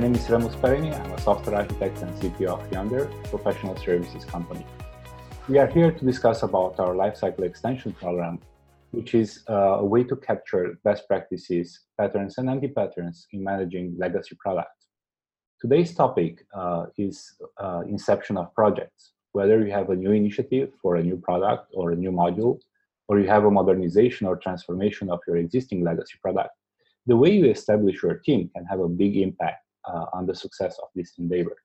name is Remus Pereni. I'm a software architect and CTO of Yonder, professional services company. We are here to discuss about our lifecycle extension program, which is uh, a way to capture best practices, patterns, and anti-patterns in managing legacy products. Today's topic uh, is uh, inception of projects. Whether you have a new initiative for a new product or a new module, or you have a modernization or transformation of your existing legacy product, the way you establish your team can have a big impact uh, on the success of this endeavor.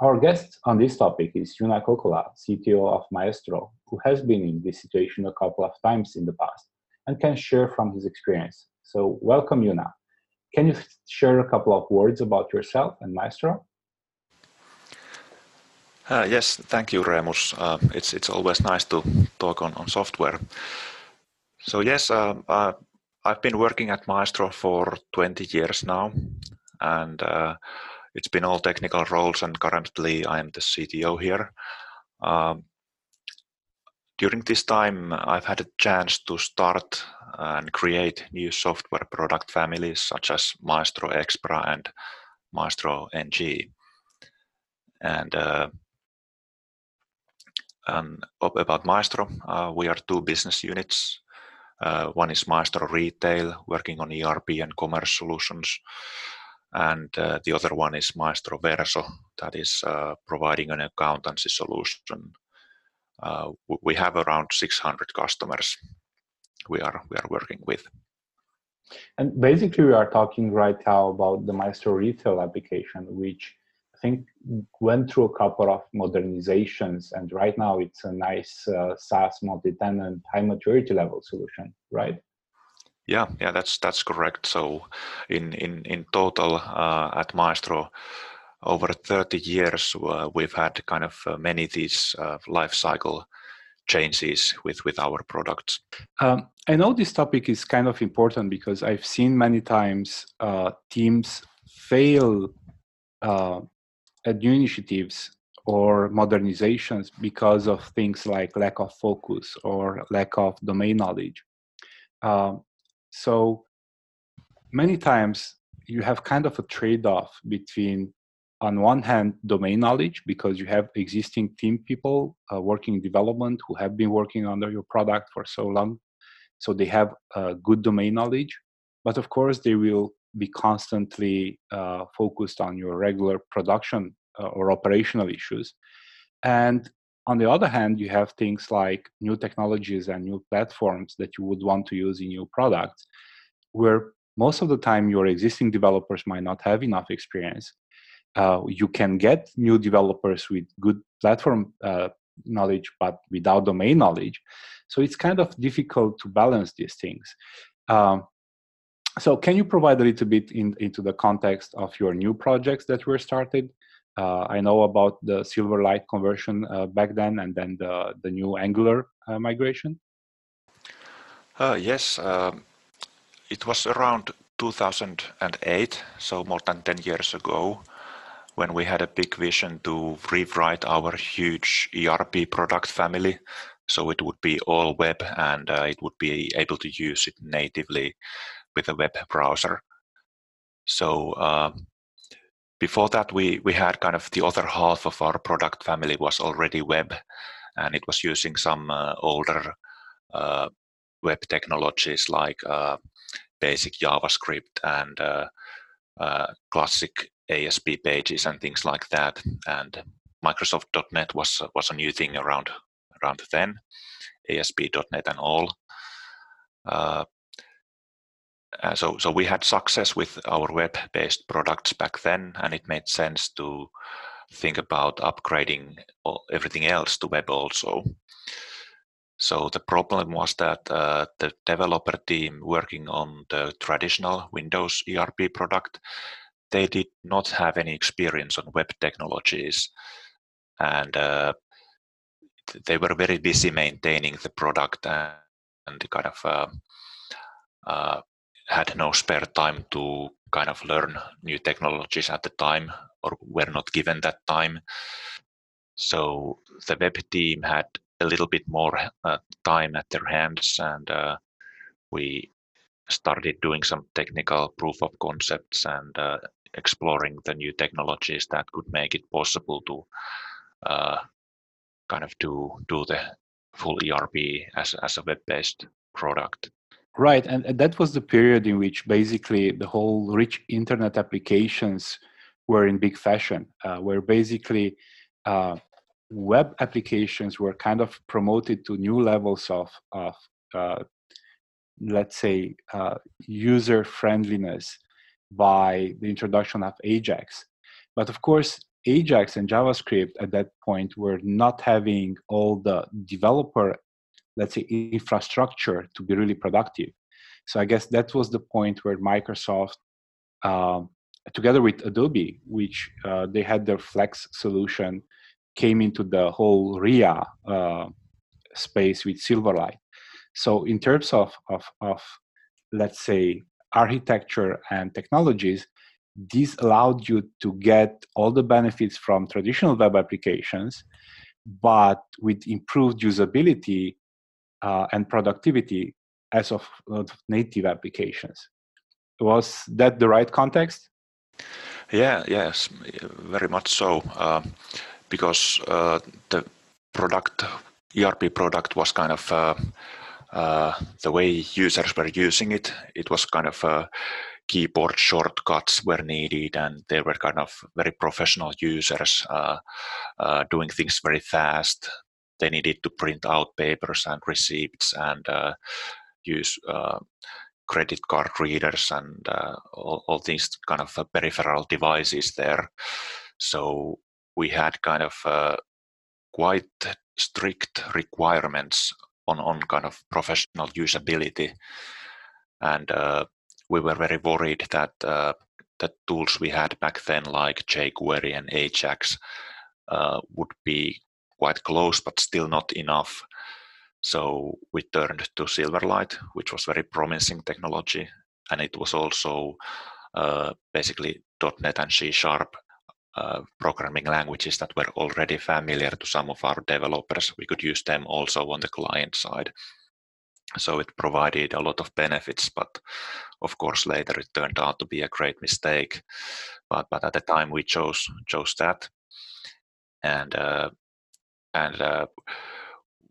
Our guest on this topic is Yuna Kokkola, CTO of Maestro, who has been in this situation a couple of times in the past and can share from his experience. So, welcome, Yuna. Can you share a couple of words about yourself and Maestro? Uh, yes, thank you, Remus. Uh, it's it's always nice to talk on, on software. So yes, uh, uh I've been working at Maestro for 20 years now, and uh, it's been all technical roles, and currently I am the CTO here. Um, during this time, I've had a chance to start and create new software product families such as Maestro Expra and Maestro NG. And, uh, and about Maestro, uh, we are two business units. Uh, one is Maestro Retail, working on ERP and commerce solutions, and uh, the other one is Maestro Verso, that is uh, providing an accountancy solution. Uh, we have around 600 customers we are we are working with. And basically, we are talking right now about the Maestro Retail application, which I think went through a couple of modernizations, and right now it's a nice uh, SaaS multi-tenant, high maturity level solution, right? Yeah, yeah, that's that's correct. So, in in in total, uh, at Maestro, over 30 years, uh, we've had kind of uh, many these uh, life cycle changes with with our products. Um, I know this topic is kind of important because I've seen many times teams fail at new initiatives or modernizations because of things like lack of focus or lack of domain knowledge. Uh, so many times you have kind of a trade-off between on one hand domain knowledge because you have existing team people uh, working in development who have been working under your product for so long so they have uh, good domain knowledge. But of course they will be constantly uh, focused on your regular production uh, or operational issues. And on the other hand, you have things like new technologies and new platforms that you would want to use in your products, where most of the time your existing developers might not have enough experience. Uh, you can get new developers with good platform uh, knowledge, but without domain knowledge. So it's kind of difficult to balance these things. Um, so can you provide a little bit in, into the context of your new projects that were started I know about the Silverlight conversion uh, back then, and then the the new Angular uh, migration. Uh, yes, um, it was around 2008, so more than 10 years ago, when we had a big vision to rewrite our huge ERP product family, so it would be all web and uh, it would be able to use it natively with a web browser. So um, before that we we had kind of the other half of our product family was already web and it was using some uh, older uh, web technologies like uh, basic javascript and uh, uh, classic asp pages and things like that. And microsoft.net was was a new thing around around then asp.net and all uh, so, so we had success with our web-based products back then, and it made sense to think about upgrading everything else to web also. So the problem was that uh, the developer team working on the traditional Windows ERP product, they did not have any experience on web technologies, and uh, they were very busy maintaining the product and, and kind of uh, uh had no spare time to kind of learn new technologies at the time or were not given that time. So the web team had a little bit more uh, time at their hands and uh, we started doing some technical proof of concepts and uh, exploring the new technologies that could make it possible to uh, kind of do do the full ERP as as a web-based product. Right, and that was the period in which basically the whole rich internet applications were in big fashion, uh, where basically uh, web applications were kind of promoted to new levels of, of uh, let's say, uh, user friendliness by the introduction of Ajax. But of course, Ajax and JavaScript at that point were not having all the developer, let's say, infrastructure to be really productive. So I guess that was the point where Microsoft, um, together with Adobe, which uh, they had their Flex solution, came into the whole RIA uh, space with Silverlight. So in terms of, of, of, let's say, architecture and technologies, this allowed you to get all the benefits from traditional web applications, but with improved usability uh, and productivity as of, native applications. Was that the right context? Yeah, yes, very much so. Uh, because uh, the product, ERP product, was kind of uh, uh, the way users were using it. It was kind of keyboard shortcuts were needed and they were kind of very professional users uh, uh, doing things very fast they needed to print out papers and receipts and uh, use uh, credit card readers and uh, all, all, these kind of uh, peripheral devices there. So we had kind of quite strict requirements on, on kind of professional usability. And we were very worried that uh, the tools we had back then, like jQuery and Ajax, uh, would be quite close, but still not enough. So we turned to Silverlight, which was very promising technology, and it was also uh, basically .NET and C Sharp uh, programming languages that were already familiar to some of our developers. We could use them also on the client side so it provided a lot of benefits but of course later it turned out to be a great mistake but but at the time we chose chose that and uh, and uh,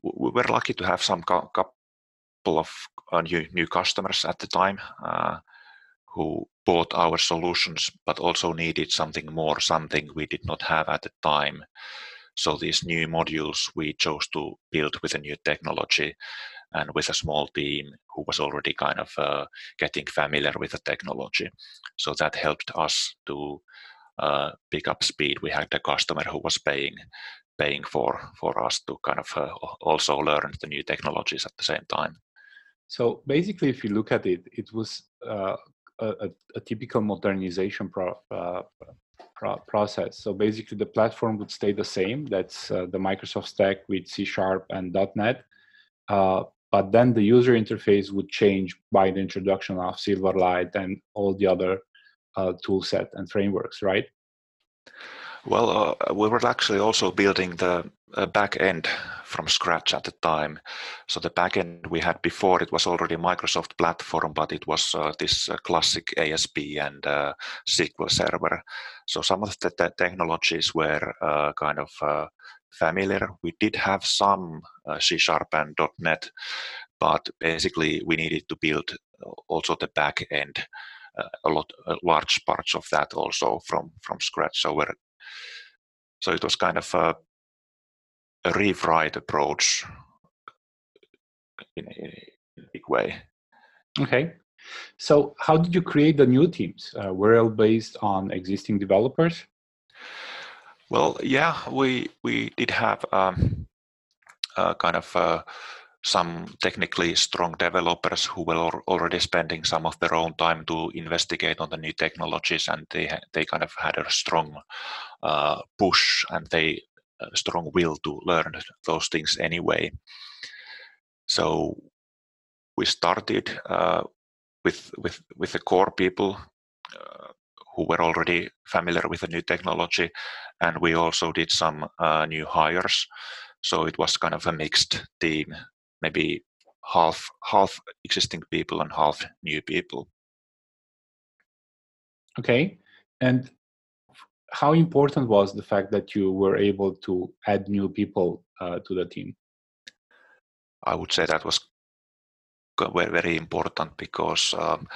we were lucky to have some couple of uh, new new customers at the time uh, who bought our solutions but also needed something more something we did not have at the time so these new modules we chose to build with a new technology and with a small team who was already kind of uh, getting familiar with the technology. So that helped us to uh, pick up speed. We had a customer who was paying paying for for us to kind of uh, also learn the new technologies at the same time. So basically, if you look at it, it was uh, a, a, typical modernization pro, uh, pro, process. So basically, the platform would stay the same. That's uh, the Microsoft stack with C Sharp and .NET. Uh, but then the user interface would change by the introduction of Silverlight and all the other uh, tool set and frameworks, right? Well, uh, we were actually also building the uh, back end from scratch at the time. So the back end we had before it was already Microsoft platform, but it was uh, this uh, classic ASP and uh, SQL Server. So some of the, technologies were uh, kind of familiar. We did have some C Sharp and .NET, but basically we needed to build also the back end, uh, a lot, uh, large parts of that also from from scratch. So we're, so it was kind of a, a rewrite approach in a, in a, big way. Okay. So how did you create the new teams? Uh, were all based on existing developers? Well, yeah, we we did have um, uh, kind of uh, some technically strong developers who were already spending some of their own time to investigate on the new technologies, and they they kind of had a strong uh, push and they a strong will to learn those things anyway. So we started uh, with with with the core people uh, who were already familiar with the new technology, and we also did some uh, new hires. So it was kind of a mixed team, maybe half half existing people and half new people. Okay, And how important was the fact that you were able to add new people uh, to the team? I would say that was very, important because um,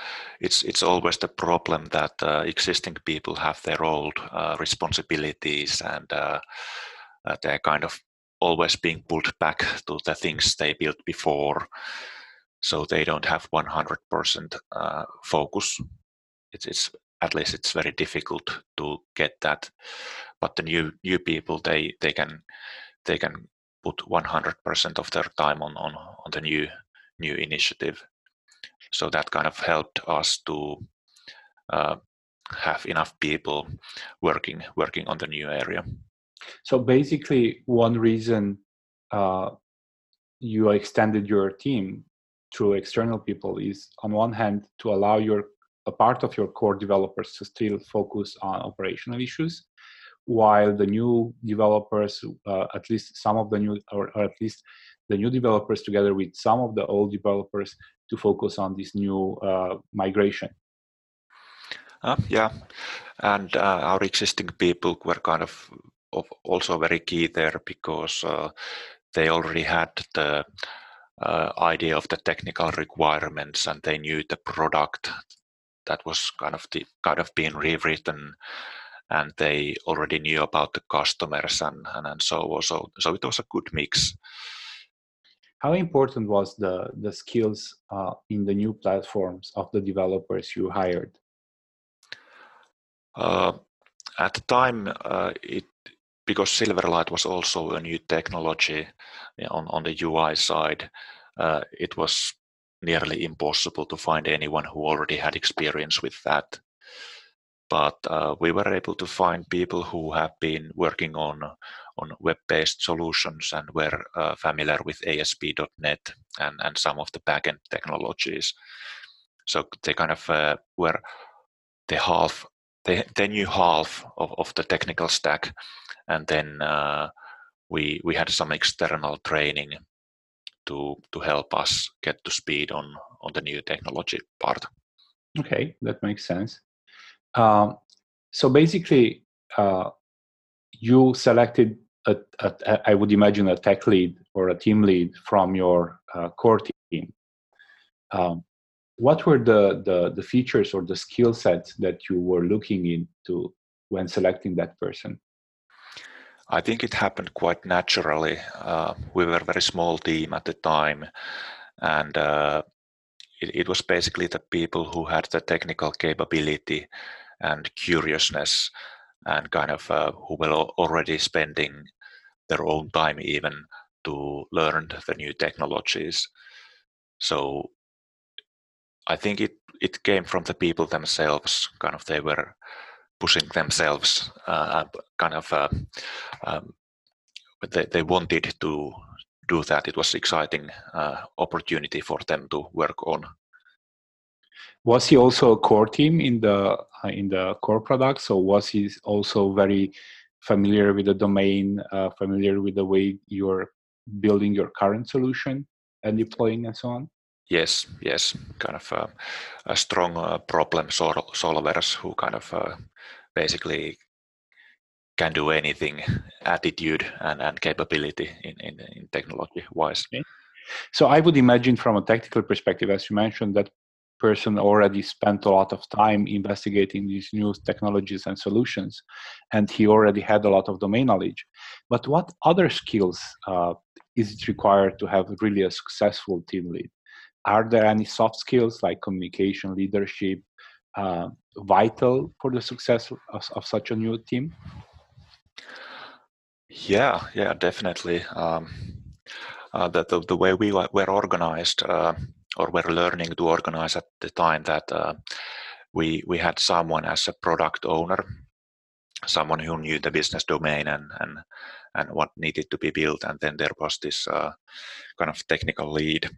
it's it's always the problem that uh, existing people have their old uh, responsibilities and uh, uh they're kind of always being pulled back to the things they built before, so they don't have 100% uh, focus. It's, it's at least it's very difficult to get that, but the new new people they they can they can put 100% of their time on on on the new new initiative. So that kind of helped us to uh, have enough people working working on the new area. So basically, one reason uh, you extended your team through external people is, on one hand, to allow your a part of your core developers to still focus on operational issues, while the new developers, uh, at least some of the new, or, or, at least the new developers, together with some of the old developers, to focus on this new uh, migration. Uh, yeah, and uh, our existing people were kind of also very key there because uh, they already had the uh, idea of the technical requirements and they knew the product that was kind of the kind of being rewritten and they already knew about the customers and, and, and so on. So, so it was a good mix. How important was the, the skills uh, in the new platforms of the developers you hired? Uh, at the time, uh, it because Silverlight was also a new technology on, on the UI side, uh, it was nearly impossible to find anyone who already had experience with that. But uh, we were able to find people who have been working on on web-based solutions and were uh, familiar with ASP.NET and, and some of the backend technologies. So they kind of uh, were the half they, they knew half of, of the technical stack and then uh, we we had some external training to to help us get to speed on on the new technology part. Okay, that makes sense. Um, so basically, uh, you selected a, a, a, I would imagine a tech lead or a team lead from your uh, core team. Um, what were the, the, the features or the skill sets that you were looking into when selecting that person? I think it happened quite naturally. Uh, we were a very small team at the time, and uh, it, it, was basically the people who had the technical capability and curiousness, and kind of uh, who were already spending their own time even to learn the new technologies. So I think it it came from the people themselves. Kind of they were pushing themselves uh, kind of uh, um, they, they wanted to do that. It was exciting uh, opportunity for them to work on. Was he also a core team in the uh, in the core product? So was he also very familiar with the domain uh, familiar with the way you're building your current solution and deploying and so on yes yes kind of uh, a strong problem solvers who kind of basically can do anything attitude and, and capability in, in, in technology wise okay. so i would imagine from a technical perspective as you mentioned that person already spent a lot of time investigating these new technologies and solutions and he already had a lot of domain knowledge. But what other skills uh, is it required to have really a successful team lead are there any soft skills like communication leadership uh, vital for the success of, of, such a new team? Yeah, yeah, definitely. Um, uh, the, the, the way we were organized uh, or were learning to organize at the time that uh, we we had someone as a product owner, someone who knew the business domain and and and what needed to be built, and then there was this uh, kind of technical lead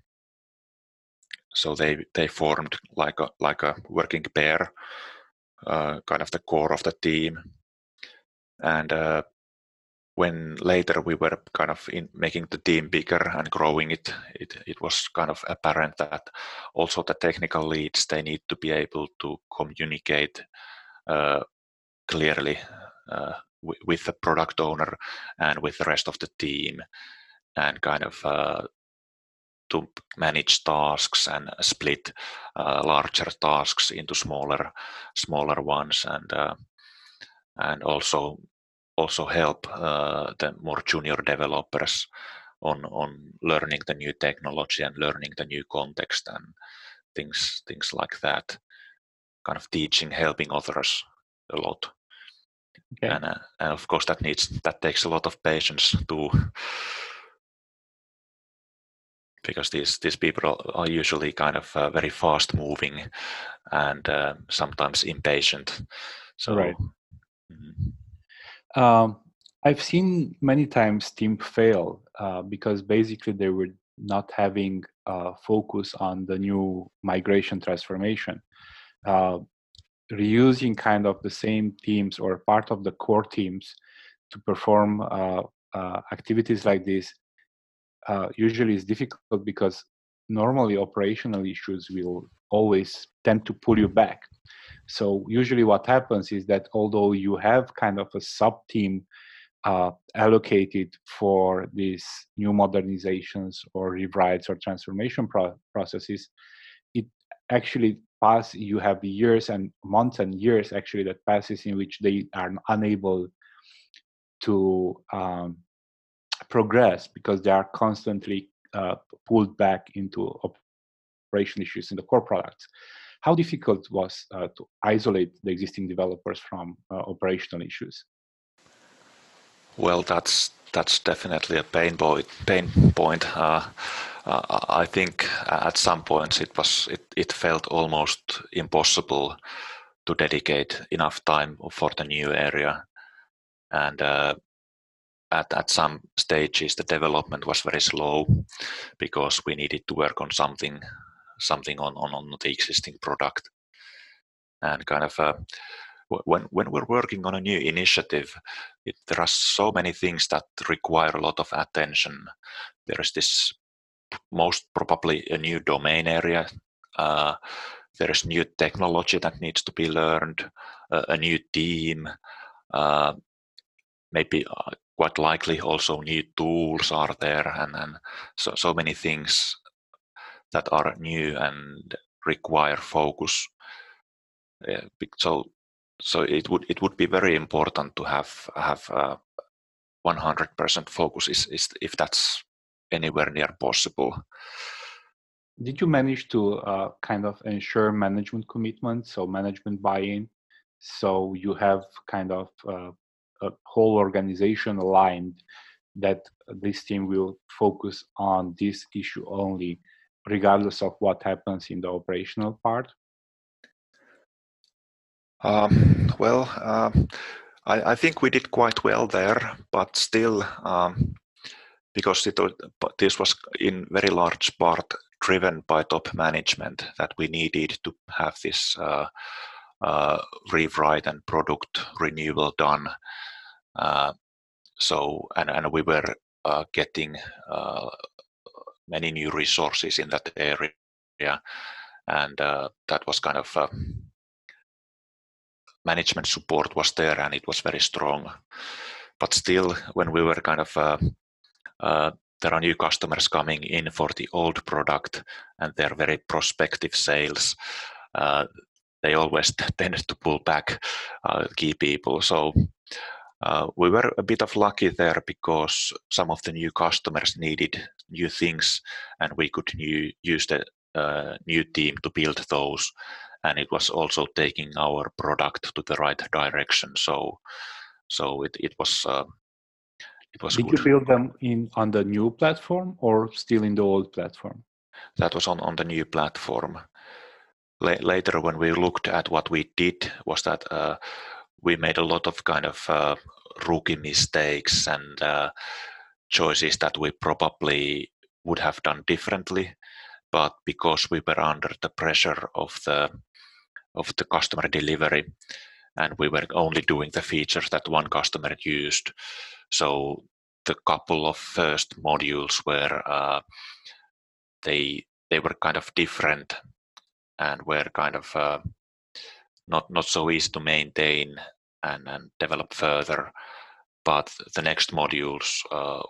so they they formed like a like a working pair, uh, kind of the core of the team. And uh, when later we were kind of in making the team bigger and growing it, it, it was kind of apparent that also the technical leads they need to be able to communicate uh, clearly uh, with the product owner and with the rest of the team and kind of uh, to manage tasks and split uh, larger tasks into smaller smaller ones and uh, and also also help uh, the more junior developers on on learning the new technology and learning the new context and things things like that kind of teaching helping others a lot okay. and, uh, and of course that needs that takes a lot of patience to because these these people are usually kind of uh, very fast moving and uh, sometimes impatient. So right. mm-hmm. um, i've seen many times team fail uh, because basically they were not having uh, focus on the new migration transformation. Uh, reusing kind of the same teams or part of the core teams to perform uh, activities like this uh, usually is difficult because normally operational issues will always tend to pull you back. So usually what happens is that although you have kind of a sub team uh, allocated for these new modernizations or rewrites or transformation pro- processes, it actually pass you have years and months and years actually that passes in which they are unable to um, progress because they are constantly uh, pulled back into operation issues in the core products. How difficult was uh, to isolate the existing developers from uh, operational issues? Well, that's that's definitely a pain point. Pain point. Uh, uh, I think at some points it was it, it felt almost impossible to dedicate enough time for the new area, and uh, at, at some stages the development was very slow because we needed to work on something something on, on, on the existing product. And kind of uh, when when we're working on a new initiative it, there are so many things that require a lot of attention. There is this most probably a new domain area uh, there is new technology that needs to be learned uh, a new team uh, maybe uh, quite likely also new tools are there and, and so, so many things that are new and require focus. Yeah, so so it would it would be very important to have have uh, 100% focus is, is if that's anywhere near possible. Did you manage to uh, kind of ensure management commitment, so management buy-in, so you have kind of uh, whole organization aligned that this team will focus on this issue only, regardless of what happens in the operational part? Um, well, uh, I, I, think we did quite well there, but still, um, because it, this was in very large part driven by top management, that we needed to have this uh, uh, rewrite and product renewal done so and, we were uh, getting uh, many new resources in that area and that was kind of management support was there and it was very strong. But still when we were kind of uh, uh, there are new customers coming in for the old product and they're very prospective sales uh, they always tend to pull back key people. So uh, we were a bit of lucky there because some of the new customers needed new things and we could new, use the uh, new team to build those. And it was also taking our product to the right direction. So so it, it was uh, it was did good. you build them in on the new platform or still in the old platform? That was on on the new platform. La- later when we looked at what we did was that uh, we made a lot of kind of uh, rookie mistakes and uh, choices that we probably would have done differently. But because we were under the pressure of the of the customer delivery and we were only doing the features that one customer used so the couple of first modules were uh, they they were kind of different and were kind of uh, not not so easy to maintain and, and develop further. But the next modules uh,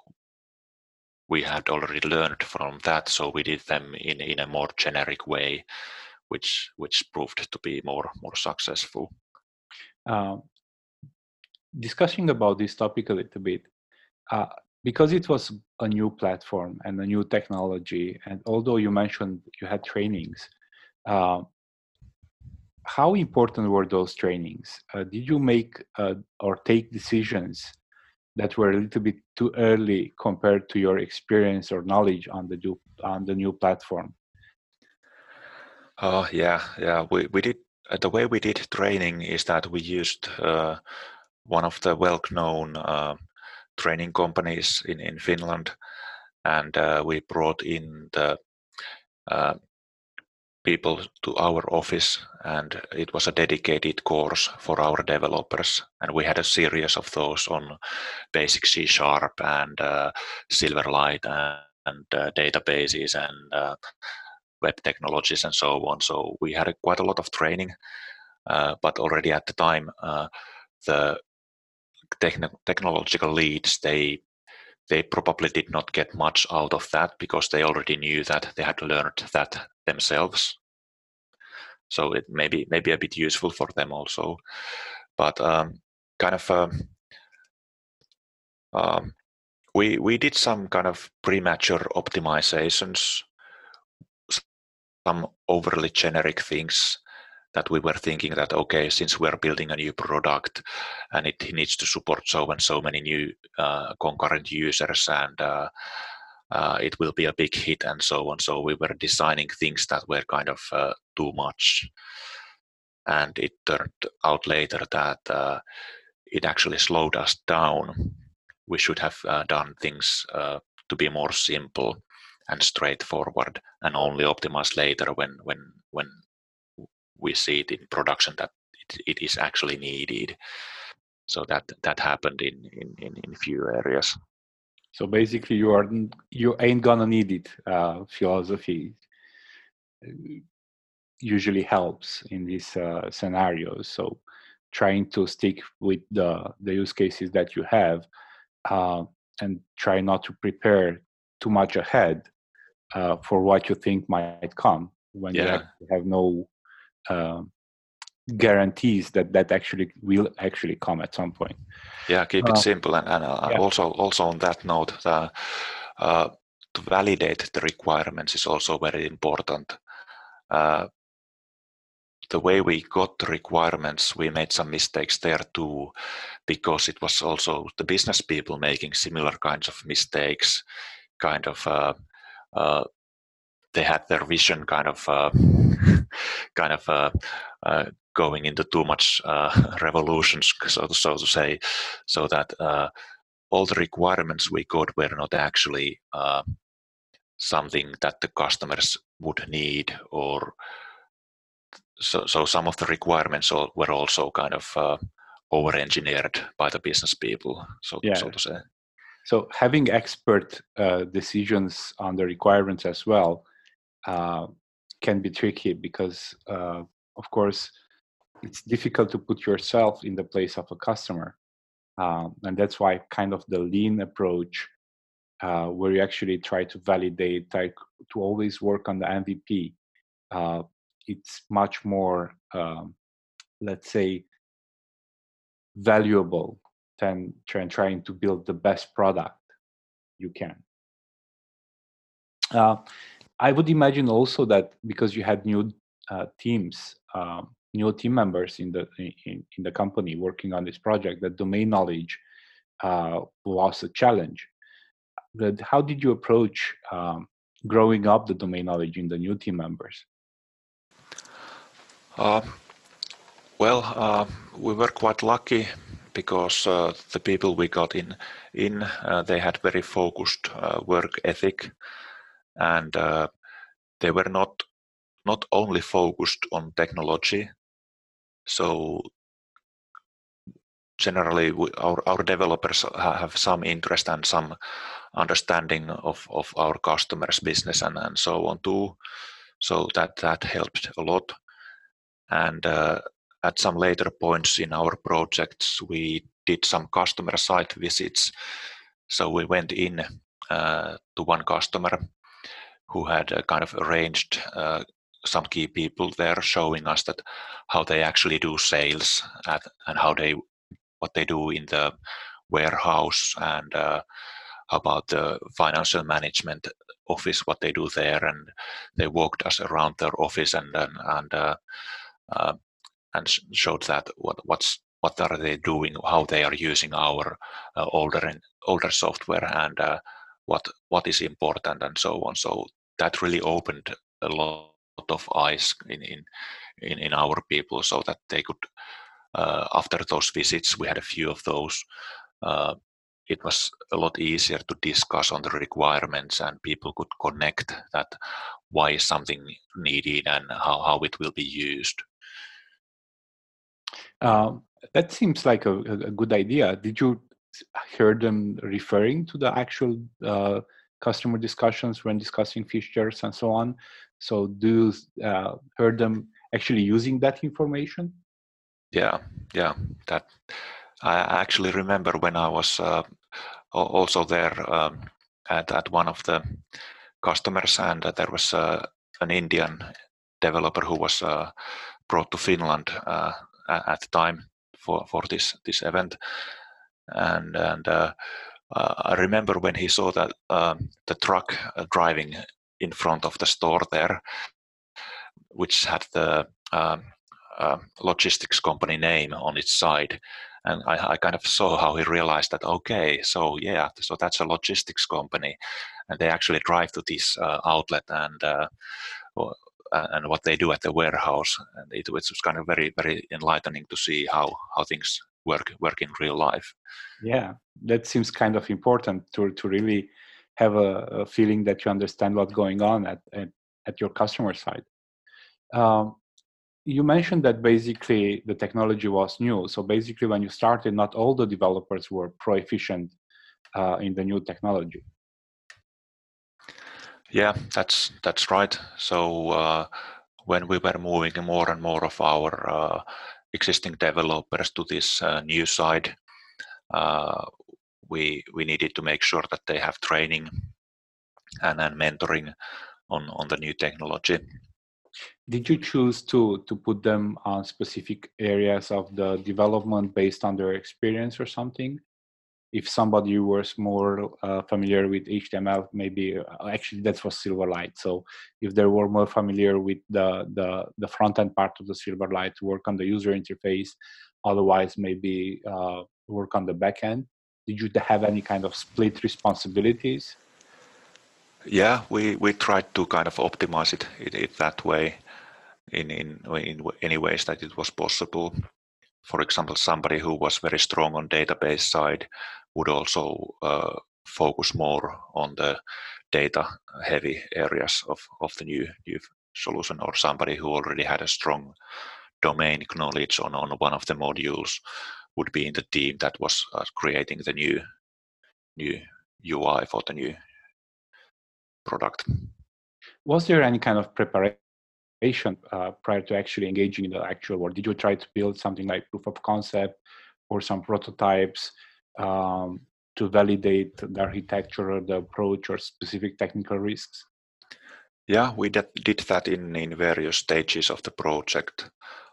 we had already learned from that, so we did them in, in a more generic way, which which proved to be more more successful. Uh, discussing about this topic a little bit, uh, because it was a new platform and a new technology, and although you mentioned you had trainings, uh, how important were those trainings? Uh, did you make uh, or take decisions that were a little bit too early compared to your experience or knowledge on the new on the new platform? Oh yeah, yeah. We we did uh, the way we did training is that we used uh, one of the well-known uh, training companies in in Finland, and uh, we brought in the uh, people to our office and it was a dedicated course for our developers and we had a series of those on basic c sharp and uh, silverlight and, and uh, databases and uh, web technologies and so on. So we had a, quite a lot of training uh, but already at the time uh, the techn- technological leads they they probably did not get much out of that because they already knew that they had learned that themselves. So it may be maybe a bit useful for them also, but um, kind of um, um, we we did some kind of premature optimizations, some overly generic things that we were thinking that okay since we're building a new product and it needs to support so and so many new uh, concurrent users and uh, uh, it will be a big hit and so on so we were designing things that were kind of uh, too much and it turned out later that uh, it actually slowed us down we should have uh, done things to be more simple and straightforward and only optimize later when when when we see it in production that it, it is actually needed. So that that happened in in in, in few areas. So basically, you are you ain't gonna need it. Uh, philosophy uh, usually helps in these uh, scenarios. So trying to stick with the the use cases that you have uh, and try not to prepare too much ahead uh, for what you think might come when yeah. you have, have no uh, guarantees that that actually will actually come at some point. Yeah, keep it uh, simple, and, and uh, yeah. also also on that note, uh, to validate the requirements is also very important. Uh, the way we got the requirements, we made some mistakes there too, because it was also the business people making similar kinds of mistakes. Kind of, uh, uh, they had their vision kind of kind of uh, uh, going into too much uh, revolutions, so to, so to say, so that all the requirements we got were not actually something that the customers would need or so, so some of the requirements were also kind of uh, over engineered by the business people so, yeah. so to say so having expert uh, decisions on the requirements as well uh, can be tricky because, uh, of course, it's difficult to put yourself in the place of a customer. Um, and that's why kind of the lean approach, uh, where you actually try to validate, like to always work on the MVP, uh, it's much more, um, let's say, valuable than try, trying to build the best product you can. Uh, I would imagine also that because you had new uh, teams, um, new team members in the in, in the company working on this project, that domain knowledge uh, was a challenge. But how did you approach um, growing up the domain knowledge in the new team members? Uh, well, uh, we were quite lucky because uh, the people we got in in uh, they had very focused work ethic and uh, they were not not only focused on technology so generally we, our, our developers have some interest and some understanding of, of our customers business and, and so on too so that that helped a lot and uh, at some later points in our projects, we did some customer site visits. So we went in uh, to one customer who had uh, kind of arranged uh, some key people there showing us that how they actually do sales at, and how they what they do in the warehouse and uh, about the financial management office what they do there. And they walked us around their office and and and, uh, uh, and showed that what what's what are they doing how they are using our uh, older and older software and uh, what what is important and so on. So that really opened a lot of eyes in in in, in our people so that they could uh, after those visits we had a few of those uh, it was a lot easier to discuss on the requirements and people could connect that why is something needed and how, how it will be used. Um, that seems like a, a, good idea. Did you hear them referring to the actual uh, customer discussions when discussing features and so on? So do you uh, heard them actually using that information? Yeah, yeah, that I actually remember when I was uh, also there um, at, at one of the customers, and there was uh, an Indian developer who was uh, brought to Finland uh, at the time for, for this this event, and and uh, uh, I remember when he saw that um, the truck driving in front of the store there, which had the um, logistics company name on its side. And I, I, kind of saw how he realized that okay so yeah so that's a logistics company. And they actually drive to this uh, outlet and uh, and what they do at the warehouse and it, was kind of very very enlightening to see how how things work work in real life yeah that seems kind of important to to really have a, a feeling that you understand what's going on at at, at your customer side um, you mentioned that basically the technology was new. So basically, when you started, not all the developers were proficient uh, in the new technology. Yeah, that's that's right. So uh, when we were moving more and more of our uh, existing developers to this uh, new side, uh, we we needed to make sure that they have training and, and mentoring on on the new technology did you choose to to put them on specific areas of the development based on their experience or something if somebody was more uh, familiar with html maybe uh, actually that was silverlight so if they were more familiar with the the, the front end part of the silverlight work on the user interface otherwise maybe uh, work on the back end did you have any kind of split responsibilities yeah, we, we tried to kind of optimize it, it, it that way in, in, in any ways that it was possible. For example, somebody who was very strong on database side would also uh, focus more on the data heavy areas of, of the new, new solution or somebody who already had a strong domain knowledge on, on one of the modules would be in the team that was uh, creating the new new UI for the new product. Was there any kind of preparation uh, prior to actually engaging in the actual work? Did you try to build something like proof of concept or some prototypes um, to validate the architecture or the approach or specific technical risks? Yeah, we did that in, in various stages of the project.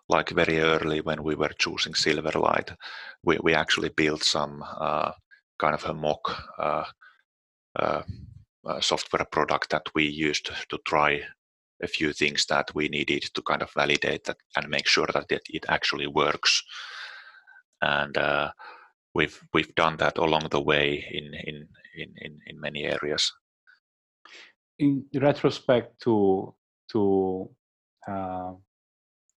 Like very early when we were choosing Silverlight, we, we actually built some uh, kind of a mock uh, uh, software product that we used to try a few things that we needed to kind of validate that and make sure that it, it actually works. And uh, we've we've done that along the way in in in in, in many areas. In retrospect to to uh,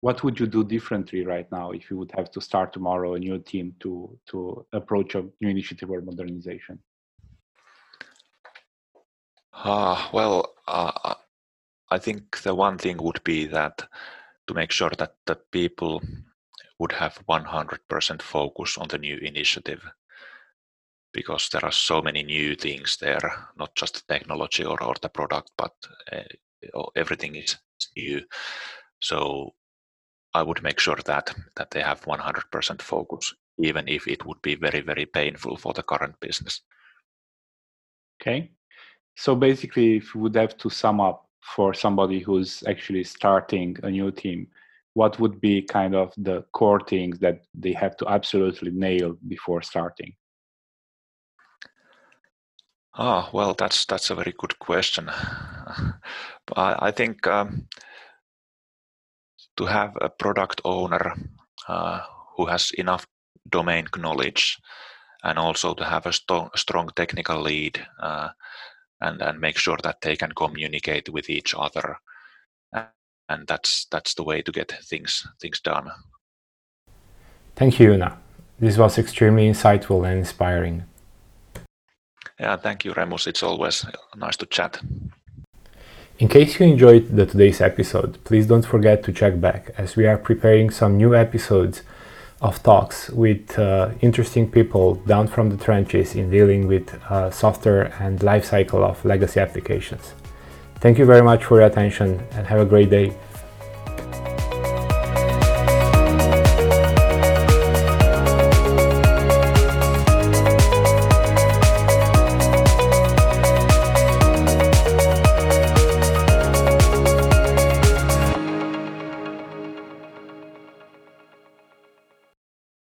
what would you do differently right now if you would have to start tomorrow a new team to to approach a new initiative or modernization? Uh, well, uh, I think the one thing would be that to make sure that the people would have 100% focus on the new initiative because there are so many new things there, not just the technology or, or the product, but uh, everything is new. So I would make sure that that they have 100% focus, even if it would be very very painful for the current business. Okay, so basically, if we would have to sum up for somebody who's actually starting a new team, what would be kind of the core things that they have to absolutely nail before starting? Ah, well, that's that's a very good question. I, think um, to have a product owner uh, who has enough domain knowledge and also to have a st- strong technical lead uh, and, and make sure that they can communicate with each other and that's that's the way to get things things done. Thank you una. This was extremely insightful and inspiring. Yeah thank you remus. It's always nice to chat. In case you enjoyed the today's episode please don't forget to check back as we are preparing some new episodes of talks with uh, interesting people down from the trenches in dealing with uh, software and lifecycle of legacy applications. Thank you very much for your attention and have a great day.